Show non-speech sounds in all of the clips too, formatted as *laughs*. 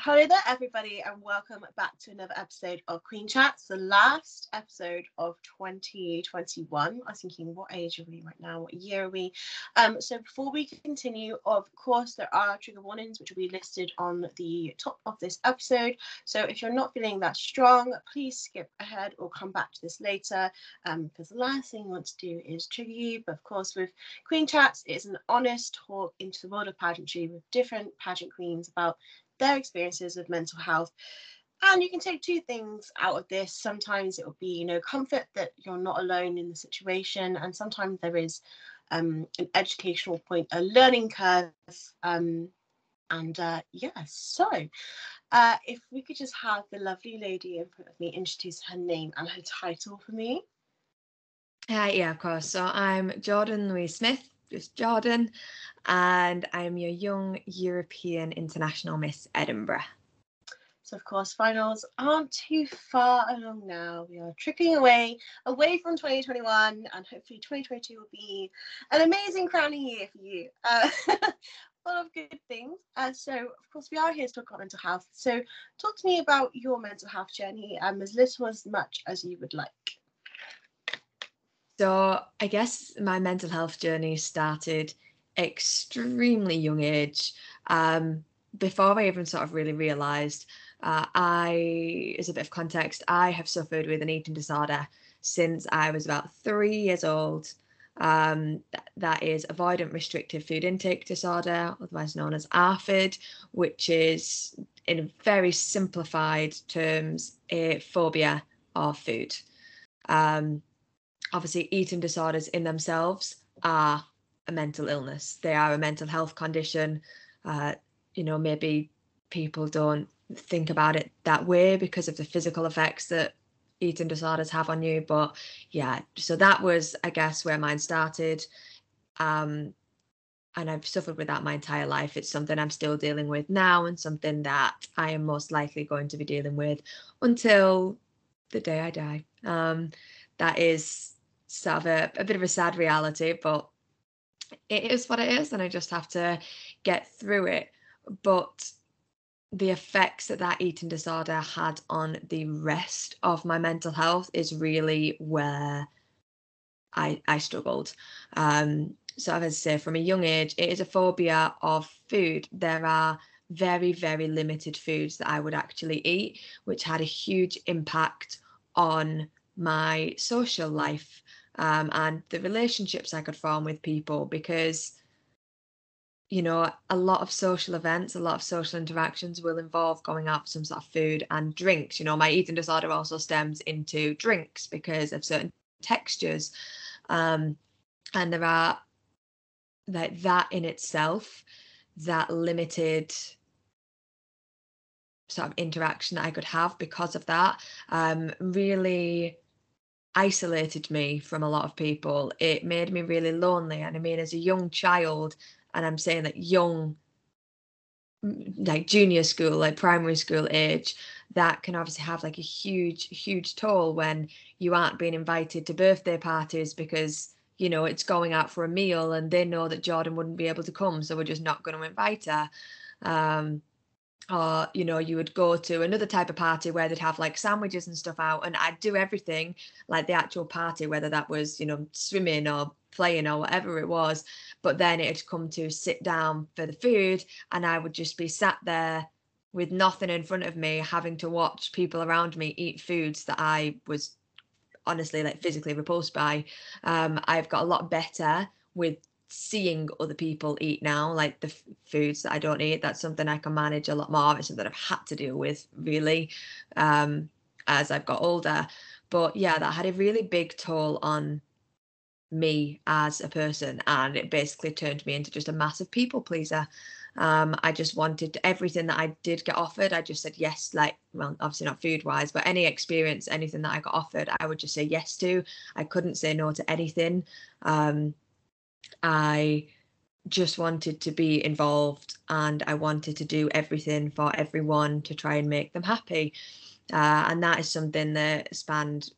Hello there, everybody, and welcome back to another episode of Queen Chats, the last episode of 2021. I was thinking, what age are we right now? What year are we? Um, so before we continue, of course, there are trigger warnings which will be listed on the top of this episode. So if you're not feeling that strong, please skip ahead or come back to this later. Um, because the last thing we want to do is trigger you. But of course, with Queen Chats, it's an honest talk into the world of pageantry with different pageant queens about their experiences with mental health. And you can take two things out of this. Sometimes it will be, you know, comfort that you're not alone in the situation, and sometimes there is um, an educational point, a learning curve. Um, and uh, yeah, so uh, if we could just have the lovely lady in front of me introduce her name and her title for me. Uh, yeah, of course. So I'm Jordan Louise Smith just Jordan, and I'm your young European International Miss Edinburgh. So, of course, finals aren't too far along now. We are trickling away, away from 2021, and hopefully 2022 will be an amazing crowning year for you. Uh, *laughs* full of good things. Uh, so, of course, we are here to talk about mental health. So, talk to me about your mental health journey, um, as little as much as you would like. So I guess my mental health journey started extremely young age. Um, before I even sort of really realised, uh, I, as a bit of context, I have suffered with an eating disorder since I was about three years old. Um, th- that is avoidant restrictive food intake disorder, otherwise known as ARFID, which is, in very simplified terms, a phobia of food. Um, obviously eating disorders in themselves are a mental illness they are a mental health condition uh, you know maybe people don't think about it that way because of the physical effects that eating disorders have on you but yeah so that was i guess where mine started um and I've suffered with that my entire life. It's something I'm still dealing with now, and something that I am most likely going to be dealing with until the day I die. Um, that is sort of a, a bit of a sad reality, but it is what it is, and I just have to get through it. But the effects that that eating disorder had on the rest of my mental health is really where I I struggled. Um, so as I say, from a young age, it is a phobia of food. There are very very limited foods that I would actually eat, which had a huge impact on my social life um, and the relationships I could form with people because you know, a lot of social events, a lot of social interactions will involve going out for some sort of food and drinks. You know, my eating disorder also stems into drinks because of certain textures. Um, and there are like that in itself, that limited sort of interaction that I could have because of that, um, really isolated me from a lot of people. It made me really lonely. And I mean, as a young child, and I'm saying that young, like junior school, like primary school age, that can obviously have like a huge, huge toll when you aren't being invited to birthday parties because you know it's going out for a meal and they know that Jordan wouldn't be able to come, so we're just not going to invite her. Um, or you know you would go to another type of party where they'd have like sandwiches and stuff out and i'd do everything like the actual party whether that was you know swimming or playing or whatever it was but then it'd come to sit down for the food and i would just be sat there with nothing in front of me having to watch people around me eat foods that i was honestly like physically repulsed by. Um, i've got a lot better with seeing other people eat now, like the f- foods that I don't eat. That's something I can manage a lot more. It's something I've had to deal with really um, as I've got older. But yeah, that had a really big toll on me as a person, and it basically turned me into just a massive people pleaser. Um, I just wanted everything that I did get offered. I just said yes, like, well, obviously not food wise, but any experience, anything that I got offered, I would just say yes to. I couldn't say no to anything. Um, I just wanted to be involved and I wanted to do everything for everyone to try and make them happy. Uh, and that is something that spanned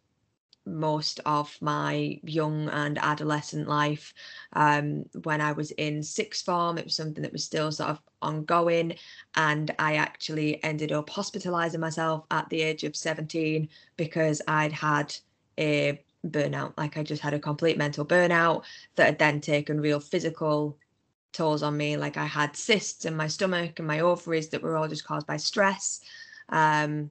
most of my young and adolescent life. Um, when I was in sixth form, it was something that was still sort of ongoing. And I actually ended up hospitalizing myself at the age of 17 because I'd had a burnout. Like I just had a complete mental burnout that had then taken real physical tolls on me. Like I had cysts in my stomach and my ovaries that were all just caused by stress. Um,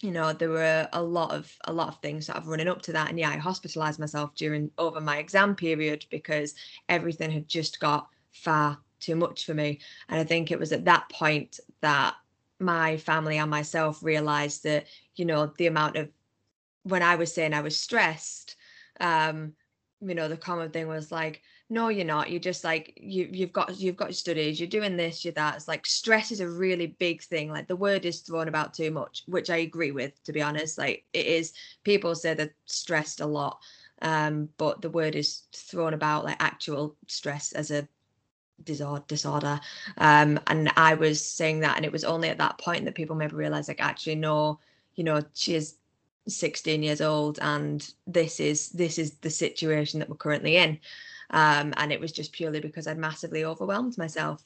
you know, there were a lot of a lot of things sort of running up to that. And yeah, I hospitalized myself during over my exam period because everything had just got far too much for me. And I think it was at that point that my family and myself realized that, you know, the amount of when I was saying I was stressed, um, you know, the common thing was like, no, you're not. You're just like you you've got you've got studies, you're doing this, you're that. It's like stress is a really big thing. Like the word is thrown about too much, which I agree with, to be honest. Like it is people say they're stressed a lot. Um, but the word is thrown about like actual stress as a disorder disorder um and i was saying that and it was only at that point that people maybe realized like actually no you know she is 16 years old and this is this is the situation that we're currently in. Um and it was just purely because i'd massively overwhelmed myself.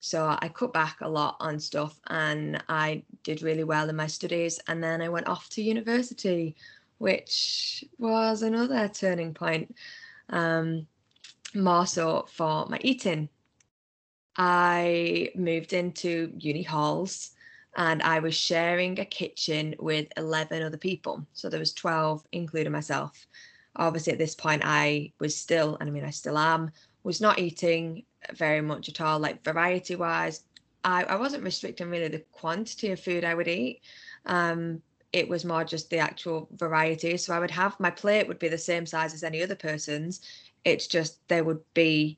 So i cut back a lot on stuff and i did really well in my studies and then i went off to university which was another turning point um more so for my eating. I moved into uni halls and I was sharing a kitchen with 11 other people. So there was 12, including myself. Obviously, at this point, I was still, and I mean, I still am, was not eating very much at all. Like variety wise, I, I wasn't restricting really the quantity of food I would eat. Um, it was more just the actual variety. So I would have my plate would be the same size as any other person's. It's just there would be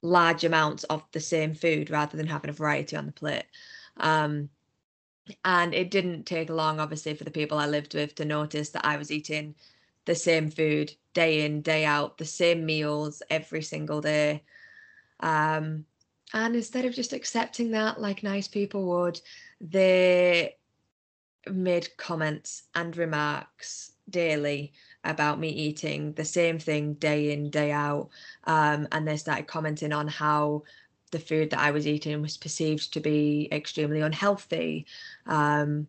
large amounts of the same food rather than having a variety on the plate. Um, and it didn't take long, obviously, for the people I lived with to notice that I was eating the same food day in, day out, the same meals every single day. Um, and instead of just accepting that like nice people would, they made comments and remarks daily about me eating the same thing day in, day out. Um, and they started commenting on how the food that I was eating was perceived to be extremely unhealthy, um,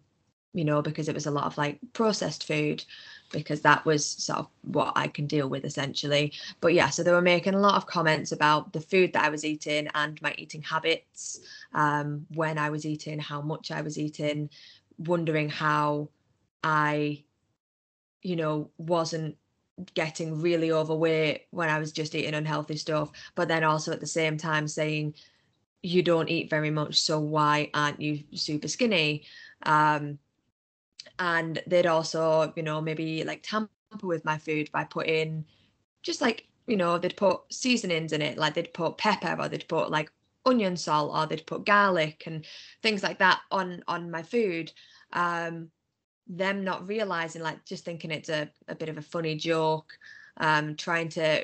you know, because it was a lot of like processed food, because that was sort of what I can deal with essentially. But yeah, so they were making a lot of comments about the food that I was eating and my eating habits, um, when I was eating, how much I was eating, wondering how I you know, wasn't getting really overweight when I was just eating unhealthy stuff, but then also at the same time saying, you don't eat very much, so why aren't you super skinny? Um, and they'd also, you know, maybe like tamper with my food by putting just like, you know, they'd put seasonings in it, like they'd put pepper or they'd put like onion salt or they'd put garlic and things like that on on my food. Um, them not realizing like just thinking it's a, a bit of a funny joke um trying to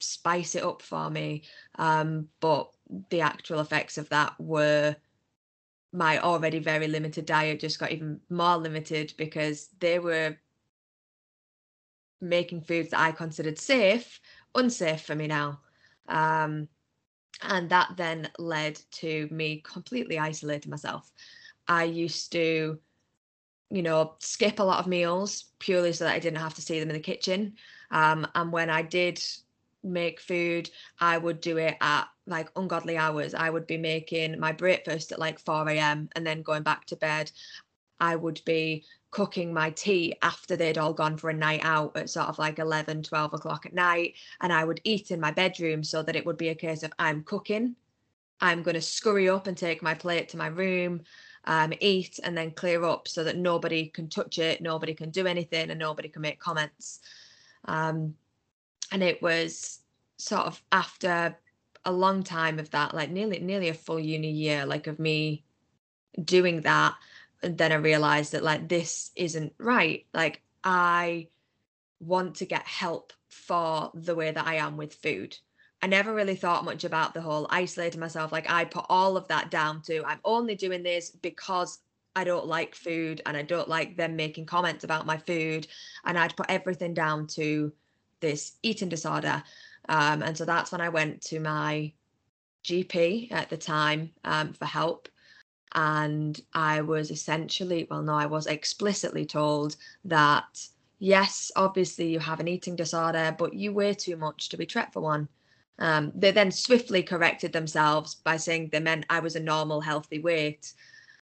spice it up for me um but the actual effects of that were my already very limited diet just got even more limited because they were making foods that I considered safe unsafe for me now um and that then led to me completely isolating myself. I used to you know, skip a lot of meals purely so that I didn't have to see them in the kitchen. Um, and when I did make food, I would do it at like ungodly hours. I would be making my breakfast at like 4 a.m. and then going back to bed. I would be cooking my tea after they'd all gone for a night out at sort of like 11, 12 o'clock at night. And I would eat in my bedroom so that it would be a case of I'm cooking. I'm going to scurry up and take my plate to my room um, eat and then clear up so that nobody can touch it, nobody can do anything, and nobody can make comments. Um, and it was sort of after a long time of that, like nearly nearly a full uni year, like of me doing that, and then I realized that like this isn't right. Like I want to get help for the way that I am with food. I never really thought much about the whole isolating myself. Like I put all of that down to I'm only doing this because I don't like food and I don't like them making comments about my food. And I'd put everything down to this eating disorder. Um, and so that's when I went to my GP at the time um, for help. And I was essentially, well, no, I was explicitly told that yes, obviously you have an eating disorder, but you weigh too much to be treated for one. Um, they then swiftly corrected themselves by saying they meant I was a normal, healthy weight,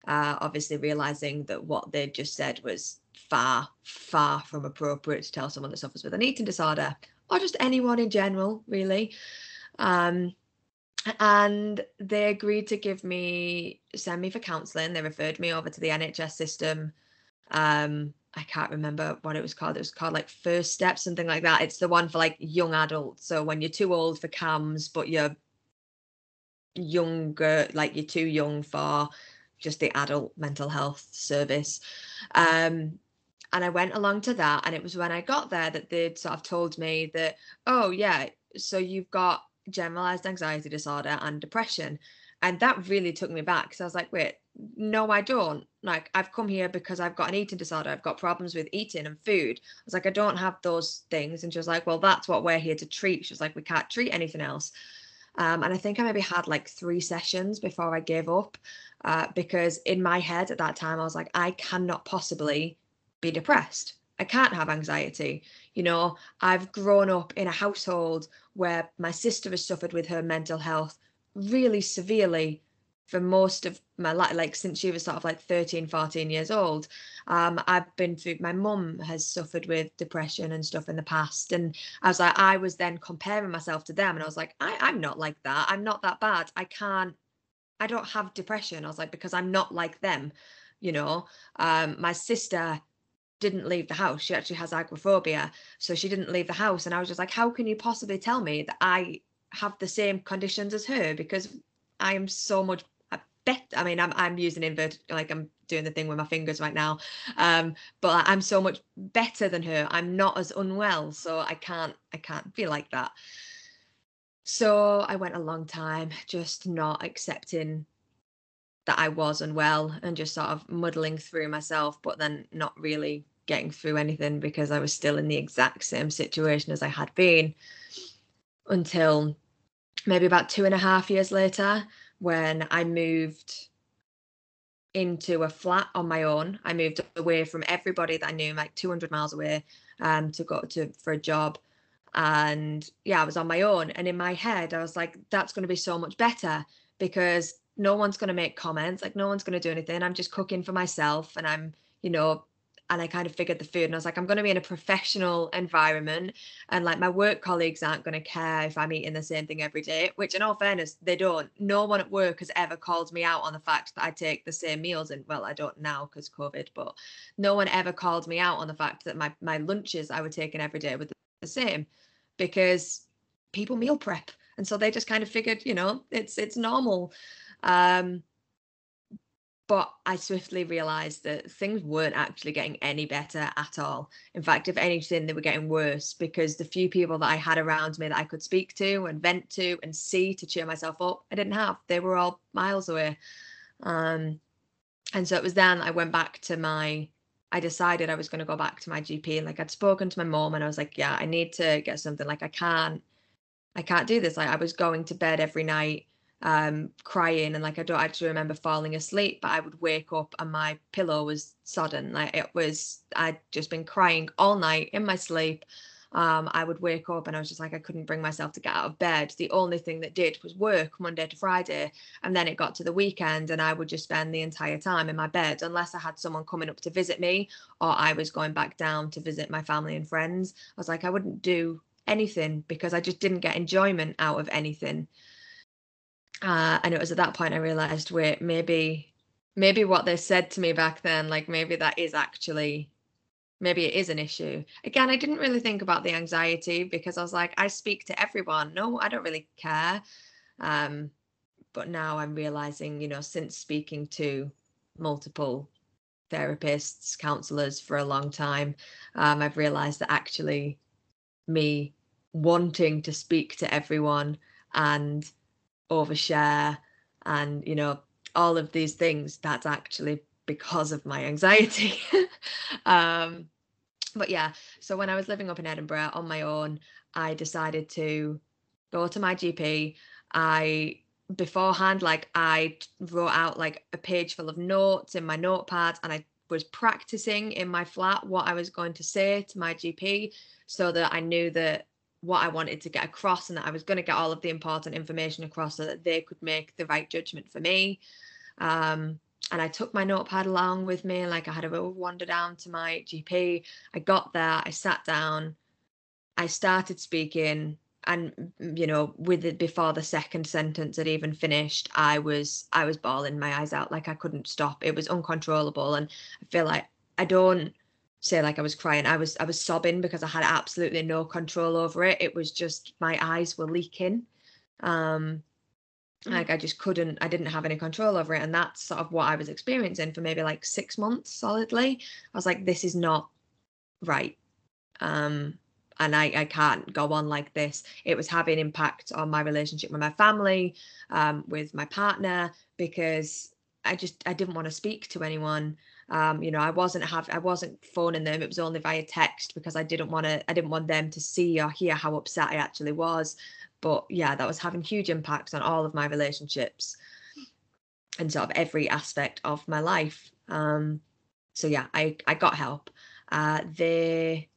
uh, obviously realizing that what they just said was far, far from appropriate to tell someone that suffers with an eating disorder or just anyone in general, really. Um, and they agreed to give me send me for counselling. They referred me over to the NHS system. Um, I can't remember what it was called. It was called like First Step, something like that. It's the one for like young adults. So when you're too old for CAMHS, but you're younger, like you're too young for just the adult mental health service. Um, and I went along to that. And it was when I got there that they'd sort of told me that, oh, yeah, so you've got generalized anxiety disorder and depression. And that really took me back because I was like, wait, no, I don't. Like, I've come here because I've got an eating disorder. I've got problems with eating and food. I was like, I don't have those things. And she was like, well, that's what we're here to treat. She was like, we can't treat anything else. Um, and I think I maybe had like three sessions before I gave up uh, because in my head at that time, I was like, I cannot possibly be depressed. I can't have anxiety. You know, I've grown up in a household where my sister has suffered with her mental health really severely for most of my life like since she was sort of like 13 14 years old um, i've been through my mum has suffered with depression and stuff in the past and i was like i was then comparing myself to them and i was like I, i'm not like that i'm not that bad i can't i don't have depression i was like because i'm not like them you know um, my sister didn't leave the house. She actually has agoraphobia. So she didn't leave the house. And I was just like, how can you possibly tell me that I have the same conditions as her? Because I am so much better. I mean, I'm I'm using invert like I'm doing the thing with my fingers right now. Um, but I'm so much better than her. I'm not as unwell. So I can't I can't be like that. So I went a long time just not accepting that I was unwell and just sort of muddling through myself, but then not really getting through anything because I was still in the exact same situation as I had been until maybe about two and a half years later when I moved into a flat on my own. I moved away from everybody that I knew, like 200 miles away, um, to go to for a job. And yeah, I was on my own. And in my head, I was like, that's going to be so much better because no one's going to make comments like no one's going to do anything i'm just cooking for myself and i'm you know and I kind of figured the food and I was like, I'm going to be in a professional environment and like my work colleagues aren't going to care if I'm eating the same thing every day, which in all fairness, they don't. No one at work has ever called me out on the fact that I take the same meals and well, I don't now because COVID, but no one ever called me out on the fact that my, my lunches I were taking every day were the same because people meal prep. And so they just kind of figured, you know, it's it's normal. Um, but I swiftly realized that things weren't actually getting any better at all. In fact, if anything, they were getting worse because the few people that I had around me that I could speak to and vent to and see to cheer myself up, I didn't have. They were all miles away. Um, and so it was then I went back to my, I decided I was going to go back to my GP. And like I'd spoken to my mom and I was like, yeah, I need to get something. Like I can't, I can't do this. Like I was going to bed every night um, crying and like I don't actually remember falling asleep, but I would wake up and my pillow was sodden. Like it was, I'd just been crying all night in my sleep. Um, I would wake up and I was just like, I couldn't bring myself to get out of bed. The only thing that did was work Monday to Friday. And then it got to the weekend and I would just spend the entire time in my bed unless I had someone coming up to visit me or I was going back down to visit my family and friends. I was like, I wouldn't do anything because I just didn't get enjoyment out of anything uh, and it was at that point I realized, wait, maybe, maybe what they said to me back then, like maybe that is actually, maybe it is an issue. Again, I didn't really think about the anxiety because I was like, I speak to everyone. No, I don't really care. Um, but now I'm realizing, you know, since speaking to multiple therapists, counselors for a long time, um, I've realized that actually me wanting to speak to everyone and overshare and you know all of these things that's actually because of my anxiety. *laughs* Um but yeah so when i was living up in edinburgh on my own i decided to go to my gp i beforehand like i wrote out like a page full of notes in my notepad and i was practicing in my flat what i was going to say to my gp so that i knew that what i wanted to get across and that i was going to get all of the important information across so that they could make the right judgment for me um, and I took my notepad along with me. Like I had a little wander down to my GP. I got there, I sat down, I started speaking, and you know, with it before the second sentence had even finished, I was I was bawling my eyes out, like I couldn't stop. It was uncontrollable, and I feel like I don't say like I was crying. I was I was sobbing because I had absolutely no control over it. It was just my eyes were leaking. Um, Mm. Like I just couldn't, I didn't have any control over it. And that's sort of what I was experiencing for maybe like six months solidly. I was like, this is not right. Um, and I, I can't go on like this. It was having impact on my relationship with my family, um, with my partner, because I just I didn't want to speak to anyone. Um, you know, I wasn't have I wasn't phoning them. It was only via text because I didn't want to I didn't want them to see or hear how upset I actually was. But yeah that was having huge impacts on all of my relationships and sort of every aspect of my life. Um so yeah i i got help. Uh they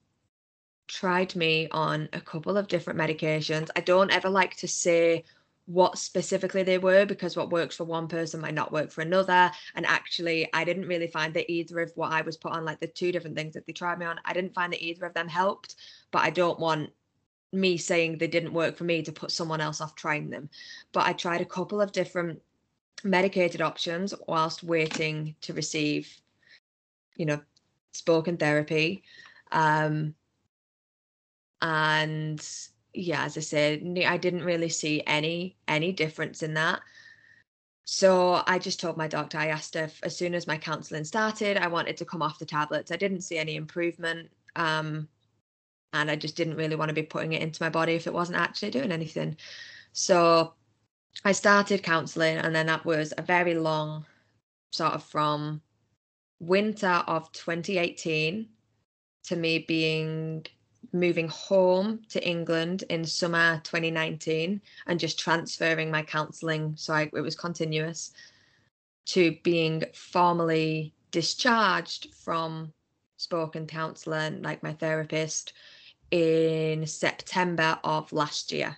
tried me on a couple of different medications. I don't ever like to say what specifically they were because what works for one person might not work for another and actually i didn't really find that either of what i was put on like the two different things that they tried me on i didn't find that either of them helped but i don't want me saying they didn't work for me to put someone else off trying them. But I tried a couple of different medicated options whilst waiting to receive, you know, spoken therapy. Um, and yeah, as I said, I didn't really see any any difference in that. So I just told my doctor, I asked if as soon as my counselling started, I wanted to come off the tablets. I didn't see any improvement. Um, and I just didn't really want to be putting it into my body if it wasn't actually doing anything. So I started counseling, and then that was a very long sort of from winter of 2018 to me being moving home to England in summer 2019 and just transferring my counseling so I, it was continuous to being formally discharged from spoken counselling like my therapist in September of last year.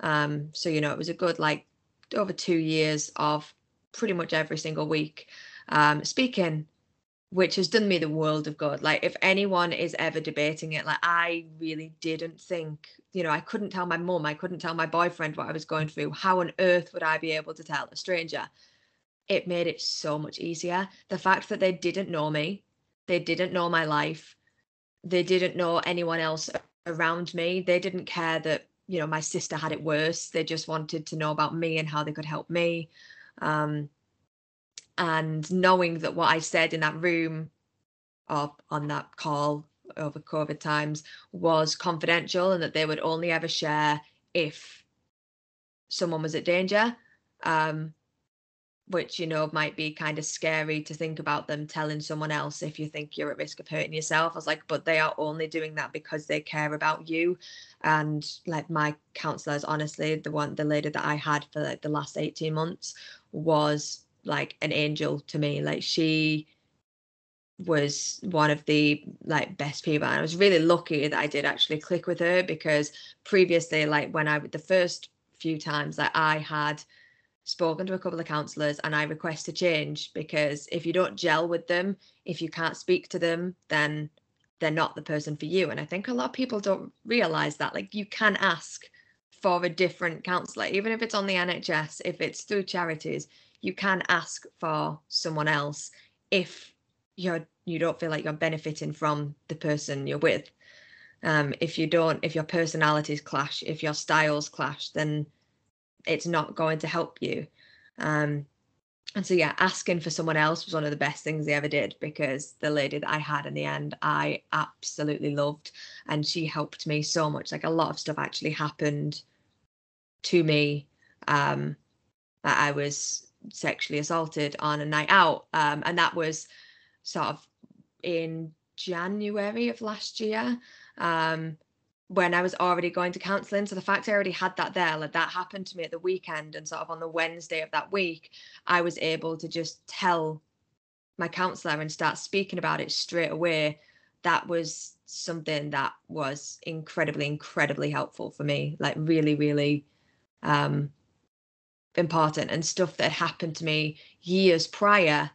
Um, so you know, it was a good like over two years of pretty much every single week um, speaking, which has done me the world of good. Like if anyone is ever debating it, like I really didn't think, you know, I couldn't tell my mum, I couldn't tell my boyfriend what I was going through. How on earth would I be able to tell a stranger? It made it so much easier. The fact that they didn't know me, they didn't know my life, they didn't know anyone else around me. They didn't care that, you know, my sister had it worse. They just wanted to know about me and how they could help me. Um, and knowing that what I said in that room or on that call over COVID times was confidential and that they would only ever share if someone was at danger. Um, which you know might be kind of scary to think about them telling someone else if you think you're at risk of hurting yourself. I was like, but they are only doing that because they care about you. And like my counselors, honestly, the one the lady that I had for like the last 18 months was like an angel to me. Like she was one of the like best people and i was really lucky that i did actually click with her because previously like when i the first few times that i had spoken to a couple of counselors and I request a change because if you don't gel with them, if you can't speak to them, then they're not the person for you. And I think a lot of people don't realize that. Like you can ask for a different counselor, even if it's on the NHS, if it's through charities, you can ask for someone else if you're you don't feel like you're benefiting from the person you're with. Um, if you don't, if your personalities clash, if your styles clash, then it's not going to help you. Um, and so yeah, asking for someone else was one of the best things they ever did because the lady that I had in the end, I absolutely loved, and she helped me so much. Like a lot of stuff actually happened to me. Um, I was sexually assaulted on a night out, um, and that was sort of in January of last year. Um, when I was already going to counselling. So the fact I already had that there, like that happened to me at the weekend and sort of on the Wednesday of that week, I was able to just tell my counsellor and start speaking about it straight away. That was something that was incredibly, incredibly helpful for me. Like really, really um important and stuff that happened to me years prior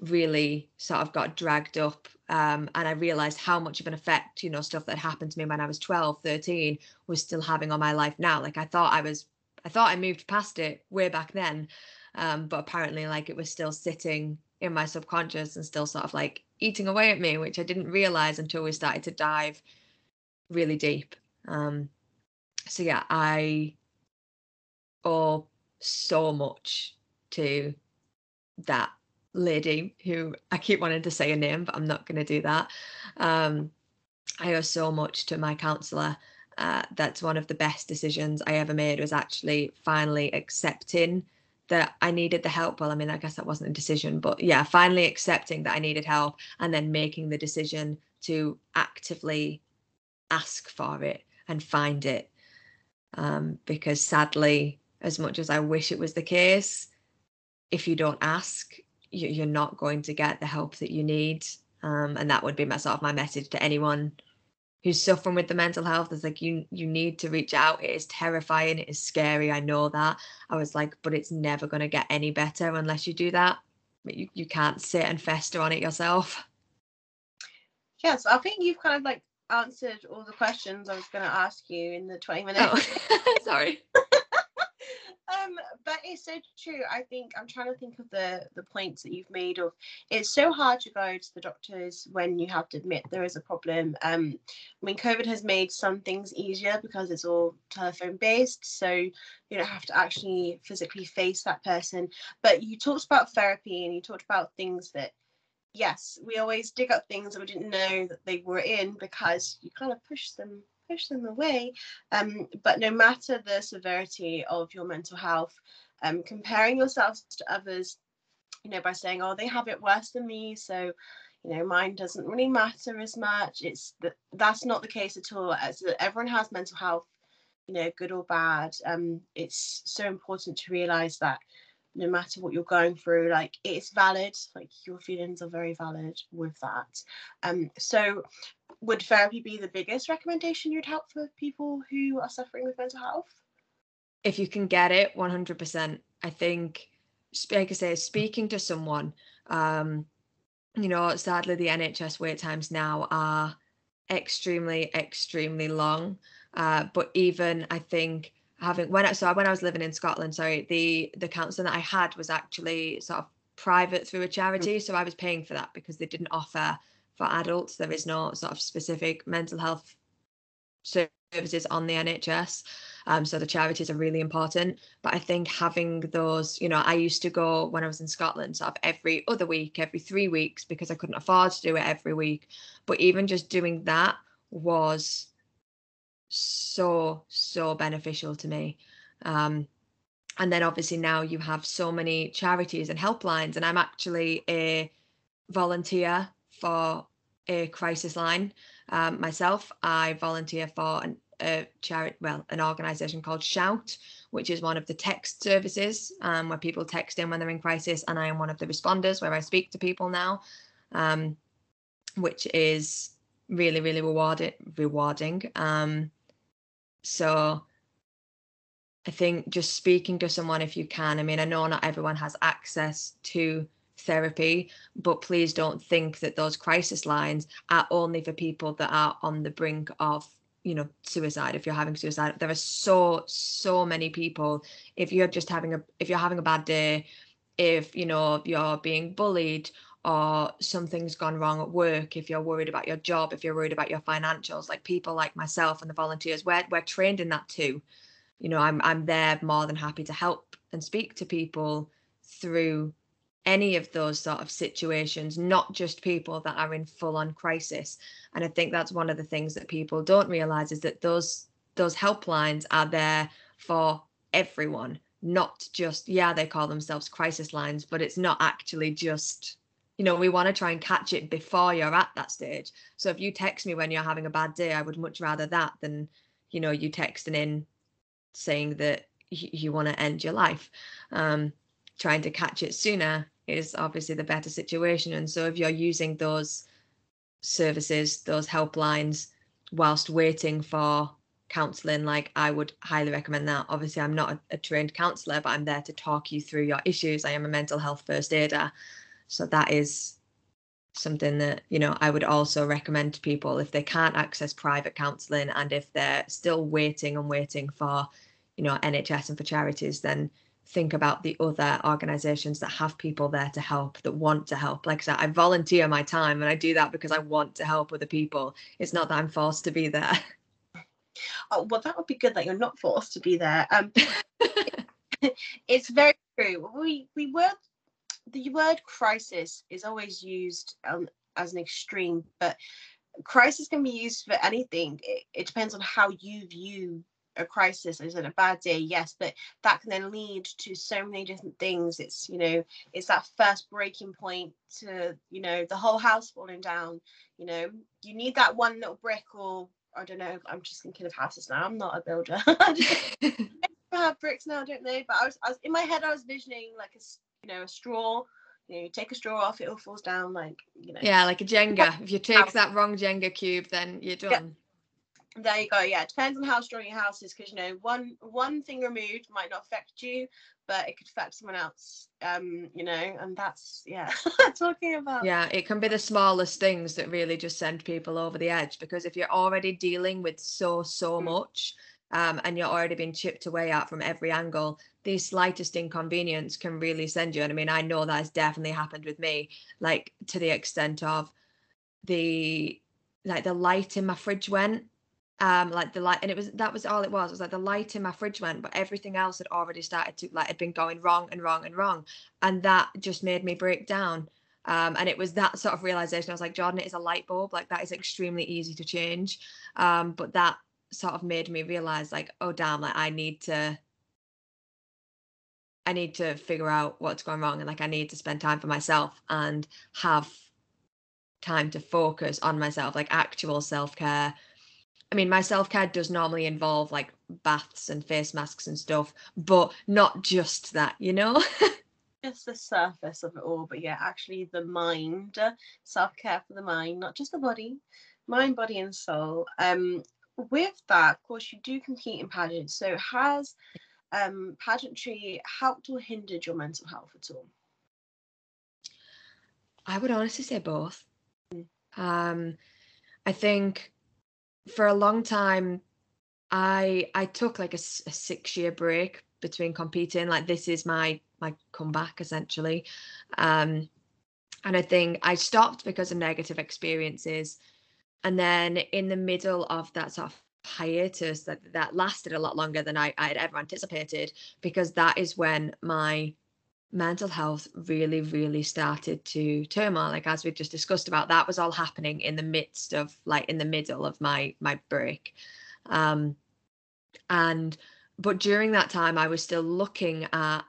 really sort of got dragged up um, and i realized how much of an effect you know stuff that happened to me when i was 12 13 was still having on my life now. Like i thought i was i thought i moved past it way back then um, but apparently like it was still sitting in my subconscious and still sort of like eating away at me which i didn't realize until we started to dive really deep. Um, so yeah i owe so much to that lady who I keep wanting to say a name, but I'm not going to do that. Um, I owe so much to my counselor. Uh, that's one of the best decisions I ever made was actually finally accepting that I needed the help. Well, I mean, I guess that wasn't a decision, but yeah, finally accepting that I needed help and then making the decision to actively ask for it and find it. Um, because sadly, as much as I wish it was the case, if you don't ask, you're not going to get the help that you need. Um, and that would be my sort of my message to anyone who's suffering with the mental health. Is like you you need to reach out. It is terrifying. It is scary. I know that. I was like but it's never going to get any better unless you do that. You, you can't sit and fester on it yourself. Yes i think you've kind of like answered all the questions i was going to ask you in the 20 minutes. Oh, *laughs* sorry *laughs* but it's so true. I think i'm trying to think of the the points that you've made of it's so hard to go to the doctors when you have to admit there is a problem. Um i mean covid has made some things easier because it's all telephone based so you don't have to actually physically face that person. But you talked about therapy and you talked about things that yes we always dig up things that we didn't know that they were in because you kind of push them push them away. Um, but no matter the severity of your mental health, um, comparing yourselves to others, you know, by saying, oh, they have it worse than me, so you know, mine doesn't really matter as much. It's that that's not the case at all. As everyone has mental health, you know, good or bad. Um, it's so important to realize that no matter what you're going through like it's valid like your feelings are very valid with that. Um so would therapy be the biggest recommendation you'd help for people who are suffering with mental health? If you can get it 100% i think like i say speaking to someone um you know sadly the nhs wait times now are extremely extremely long. Uh but even i think having when I so when I was living in Scotland, sorry, the the counselling that I had was actually sort of private through a charity, so I was paying for that because they didn't offer for adults. There is no sort of specific mental health services on the NHS. Um, so the charities are really important. But I think having those, you know, I used to go when I was in Scotland, sort of every other week, every three weeks, because I couldn't afford to do it every week. But even just doing that was so so beneficial to me. Um, and then obviously now you have so many charities and helplines and i'm actually a volunteer for a crisis line um, myself. I volunteer for an, a charity well an organization called shout which is one of the text services um, where people text in when they're in crisis and i am one of the responders where i speak to people now um, which is really really rewarding rewarding. Um, so I think just speaking to someone if you can. I mean, I know not everyone has access to therapy, but please don't think that those crisis lines are only for people that are on the brink of you know suicide if you're having suicide there are so so many people if you're just having a if you're having a bad day if you know you're being bullied or something's gone wrong at work, if you're worried about your job, if you're worried about your financials, like people like myself and the volunteers, we're, we're trained in that too. You know, I'm I'm there more than happy to help and speak to people through any of those sort of situations, not just people that are in full on crisis. And I think that's one of the things that people don't realize is that those those helplines are there for everyone, not just yeah, they call themselves crisis lines, but it's not actually just you know we want to try and catch it before you're at that stage. So if you text me when you're having a bad day i would much rather that than you know you texting in saying that you, want to end your life. Um trying to catch it sooner is obviously the better situation. And so if you're using those services those helplines whilst waiting for counseling like i would highly recommend that. Obviously i'm not a, a, trained counselor but i'm there to talk you through your issues. I am a mental health first aider so that is something that you know i would also recommend to people. If they can't access private counseling and if they're still waiting and waiting for you know nhs and for charities then think about the other organizations that have people there to help that want to help. Like i said i volunteer my time and i do that because i want to help other people. It's not that i'm forced to be there. *laughs* Oh well that would be good that you're not forced to be there. Um *laughs* *laughs* it's very true. We we were the word crisis is always used um, as an extreme but crisis can be used for anything. It, it depends on how you view a crisis. Is it a bad day? Yes but that can then lead to so many different things. It's you know it's that first breaking point to you know the whole house falling down. You know you need that one little brick or i don't know i'm just thinking of houses now. I'm not a builder. *laughs* I *laughs* have bricks now don't they but I was, I was in my head i was visioning like a know a straw you know, you take a straw off, it all falls down like you know. Yeah, like a Jenga. If you take that wrong Jenga cube, then you're done there you go yeah it depends on how strong your house is because you know one one thing removed might not affect you but it could affect someone else um you know and that's yeah *laughs* talking about yeah it can be the smallest things that really just send people over the edge because if you're already dealing with so so mm. much um, and you're already being chipped away at from every angle the slightest inconvenience can really send you and i mean i know that has definitely happened with me like to the extent of the like the light in my fridge went um like the light and it was that was all it was it was like the light in my fridge went but everything else had already started to like had been going wrong and wrong and wrong and that just made me break down um and it was that sort of realization i was like jordan it is a light bulb like that is extremely easy to change um but that sort of made me realize like oh damn like i need to i need to figure out what's going wrong and like i need to spend time for myself and have time to focus on myself like actual self-care I mean, my self care does normally involve like baths and face masks and stuff, but not just that, you know? *laughs* just the surface of it all, but yeah, actually the mind, self care for the mind, not just the body, mind, body, and soul. Um, with that, of course, you do compete in pageants. So has um, pageantry helped or hindered your mental health at all? I would honestly say both. Mm. Um, I think for a long time i i took like a, a six year break between competing like this is my my comeback essentially um and i think i stopped because of negative experiences and then in the middle of that sort of hiatus that that lasted a lot longer than I, I had ever anticipated because that is when my mental health really really started to turmoil. Like as we've just discussed about that was all happening in the midst of like in the middle of my my break. Um and but during that time i was still looking at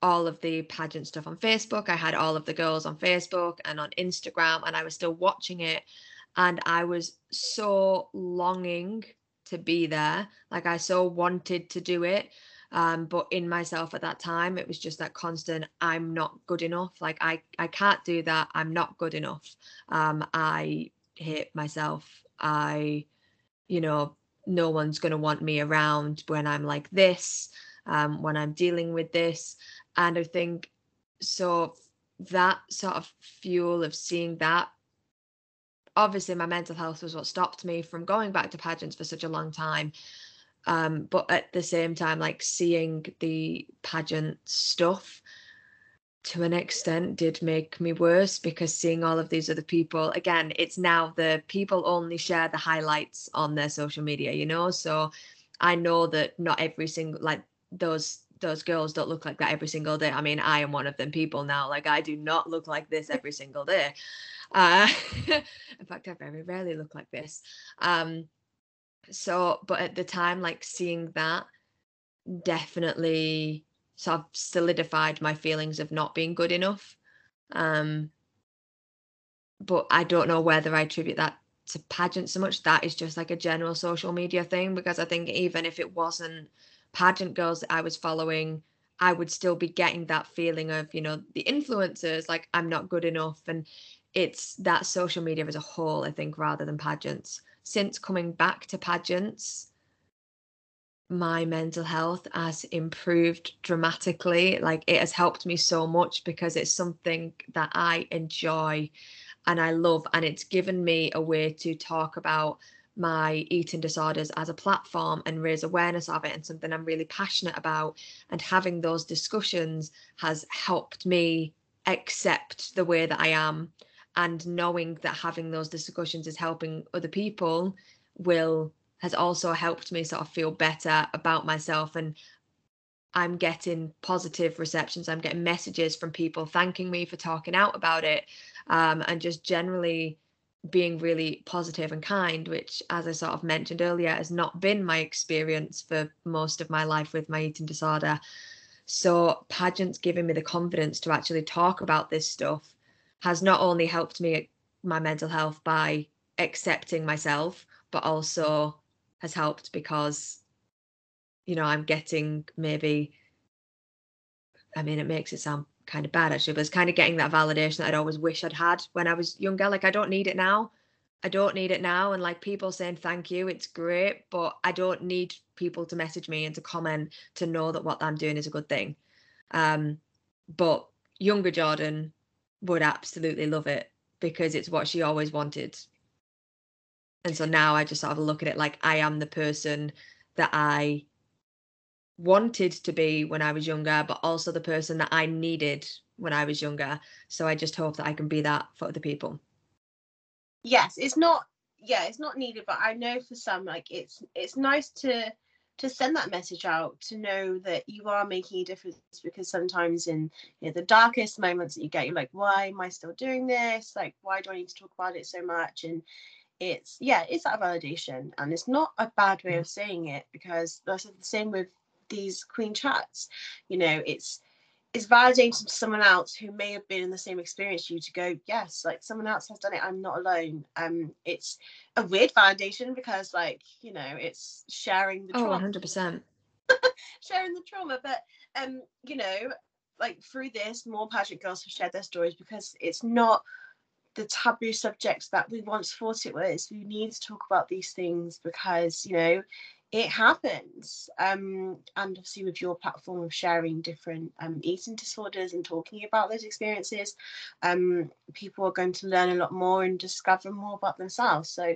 all of the pageant stuff on facebook. I had all of the girls on facebook and on instagram and i was still watching it and i was so longing to be there. Like i so wanted to do it um, but in myself at that time it was just that constant i'm not good enough. Like i i can't do that. I'm not good enough. Um, i hate myself. I you know no one's going to want me around when i'm like this um, when i'm dealing with this. And i think so that sort of fuel of seeing that obviously my mental health was what stopped me from going back to pageants for such a long time. Um, but at the same time like seeing the pageant stuff to an extent did make me worse because seeing all of these other people again it's now the people only share the highlights on their social media you know? So i know that not every single like those those girls don't look like that every single day. I mean i am one of them people now. Like i do not look like this every single day uh *laughs* in fact i very rarely look like this um so but at the time like seeing that definitely sort of solidified my feelings of not being good enough Um, but I don't know whether I attribute that to pageant so much. That is just like a general social media thing because I think even if it wasn't pageant girls that I was following, I would still be getting that feeling of, you know, the influencers, like I'm not good enough. And it's that social media as a whole, I think, rather than pageants. Since coming back to pageants, my mental health has improved dramatically. Like it has helped me so much because it's something that I enjoy and I love, and it's given me a way to talk about my eating disorders as a platform and raise awareness of it and something I'm really passionate about. And having those discussions has helped me accept the way that I am. And knowing that having those discussions is helping other people will has also helped me sort of feel better about myself and I'm getting positive receptions. I'm getting messages from people thanking me for talking out about it um, and just generally being really positive and kind, which, as I sort of mentioned earlier, has not been my experience for most of my life with my eating disorder. So, pageants giving me the confidence to actually talk about this stuff has not only helped me my mental health by accepting myself, but also has helped because, you know, I'm getting maybe, I mean, it makes it sound kind of bad actually, but it's kind of getting that validation that I'd always wish I'd had when I was younger. Like I don't need it now. I don't need it now. And like people saying thank you, it's great, but I don't need people to message me and to comment to know that what I'm doing is a good thing. Um, but younger Jordan would absolutely love it because it's what she always wanted. And so now I just sort of look at it like I am the person that I wanted to be when I was younger, but also the person that I needed when I was younger. So I just hope that I can be that for other people. Yes, it's not yeah, it's not needed, but I know for some like it's it's nice to to send that message out to know that you are making a difference because sometimes in you know, the darkest moments that you get you're like why am i still doing this? Like why do i need to talk about it so much? And it's yeah it's that validation and it's not a bad way mm. of saying it because that's the same with these queen chats. You know it's it's validating to someone else who may have been in the same experience you to go yes like someone else has done it. I'm not alone. Um it's a weird validation because like you know it's sharing the oh, 100% *laughs* sharing the trauma but um you know like through this more pageant girls have shared their stories because it's not the taboo subjects that we once thought it was. We need to talk about these things because you know it happens. Um, and obviously with your platform of sharing different um, eating disorders and talking about those experiences um, people are going to learn a lot more and discover more about themselves. So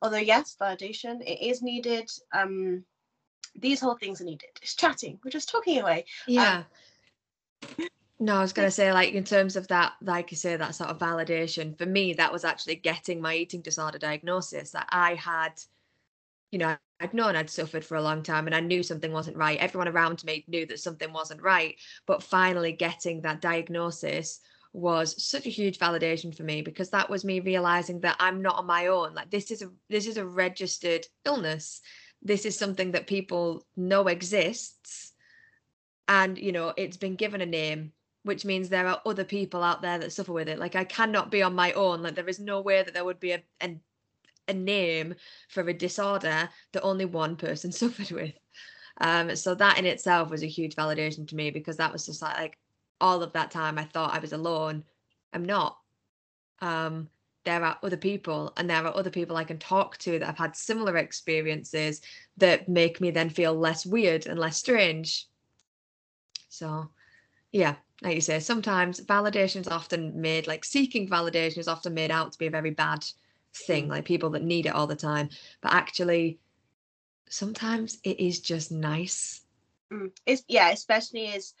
although yes validation it is needed. Um, these whole things are needed. It's chatting. We're just talking away. Um, yeah no, I was going to say, like, in terms of that, like you say, that sort of validation, for me, that was actually getting my eating disorder diagnosis that I had, you know, I'd known I'd suffered for a long time and I knew something wasn't right. Everyone around me knew that something wasn't right. But finally getting that diagnosis was such a huge validation for me because that was me realizing that I'm not on my own. Like this is a this is a registered illness. This is something that people know exists. And you know, it's been given a name, which means there are other people out there that suffer with it. Like I cannot be on my own. Like there is no way that there would be a, a a name for a disorder that only one person *laughs* suffered with. Um, so that in itself was a huge validation to me because that was just like, like all of that time I thought I was alone. I'm not. Um, there are other people and there are other people I can talk to that have had similar experiences that make me then feel less weird and less strange. So yeah, like you say, sometimes validation is often made like seeking validation is often made out to be a very bad thing, like people that need it all the time. But actually, sometimes it is just nice. Mm. It's yeah, especially as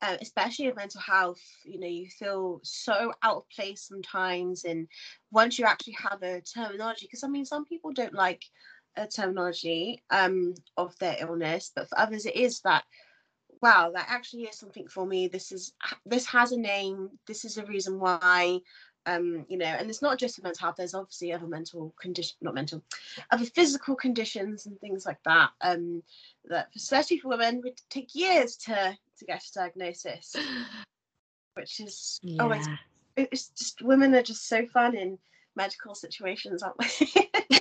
uh, especially with mental health, you know, you feel so out of place sometimes. And once you actually have a terminology, because I mean, some people don't like a terminology um, of their illness, but for others, it is that wow, that actually is something for me. This is this has a name. This is a reason why um, you know, and it's not just mental health. There's obviously other mental condition, not mental, other physical conditions and things like that. Um, that for especially for women would take years to to get a diagnosis, *sighs* which is yeah. always it's just women are just so fun in medical situations, aren't we? *laughs*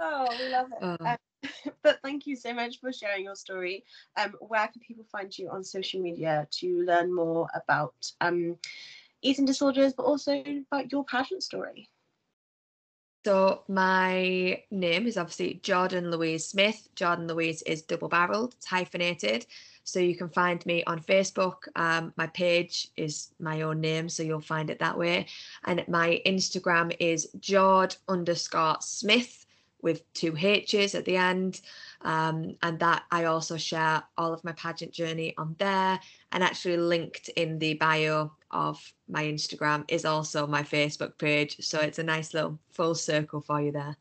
oh, we love it. Um, *laughs* but thank you so much for sharing your story. Um, where can people find you on social media to learn more about um, eating disorders, but also about your pageant story? So my name is obviously Jordan Louise Smith. Jordan Louise is double barreled, it's hyphenated. So you can find me on Facebook. Um, my page is my own name, so you'll find it that way. And my Instagram is Jord underscore Smith with two H's at the end. Um, and that I also share all of my pageant journey on there. And actually, linked in the bio of my Instagram is also my Facebook page. So it's a nice little full circle for you there.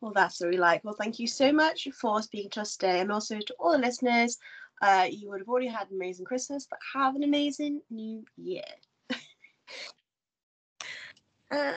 Well, that's we like. Well, thank you so much for speaking to us today, and also to all the listeners. Uh, you would have already had an amazing Christmas, but have an amazing new year. *laughs* uh,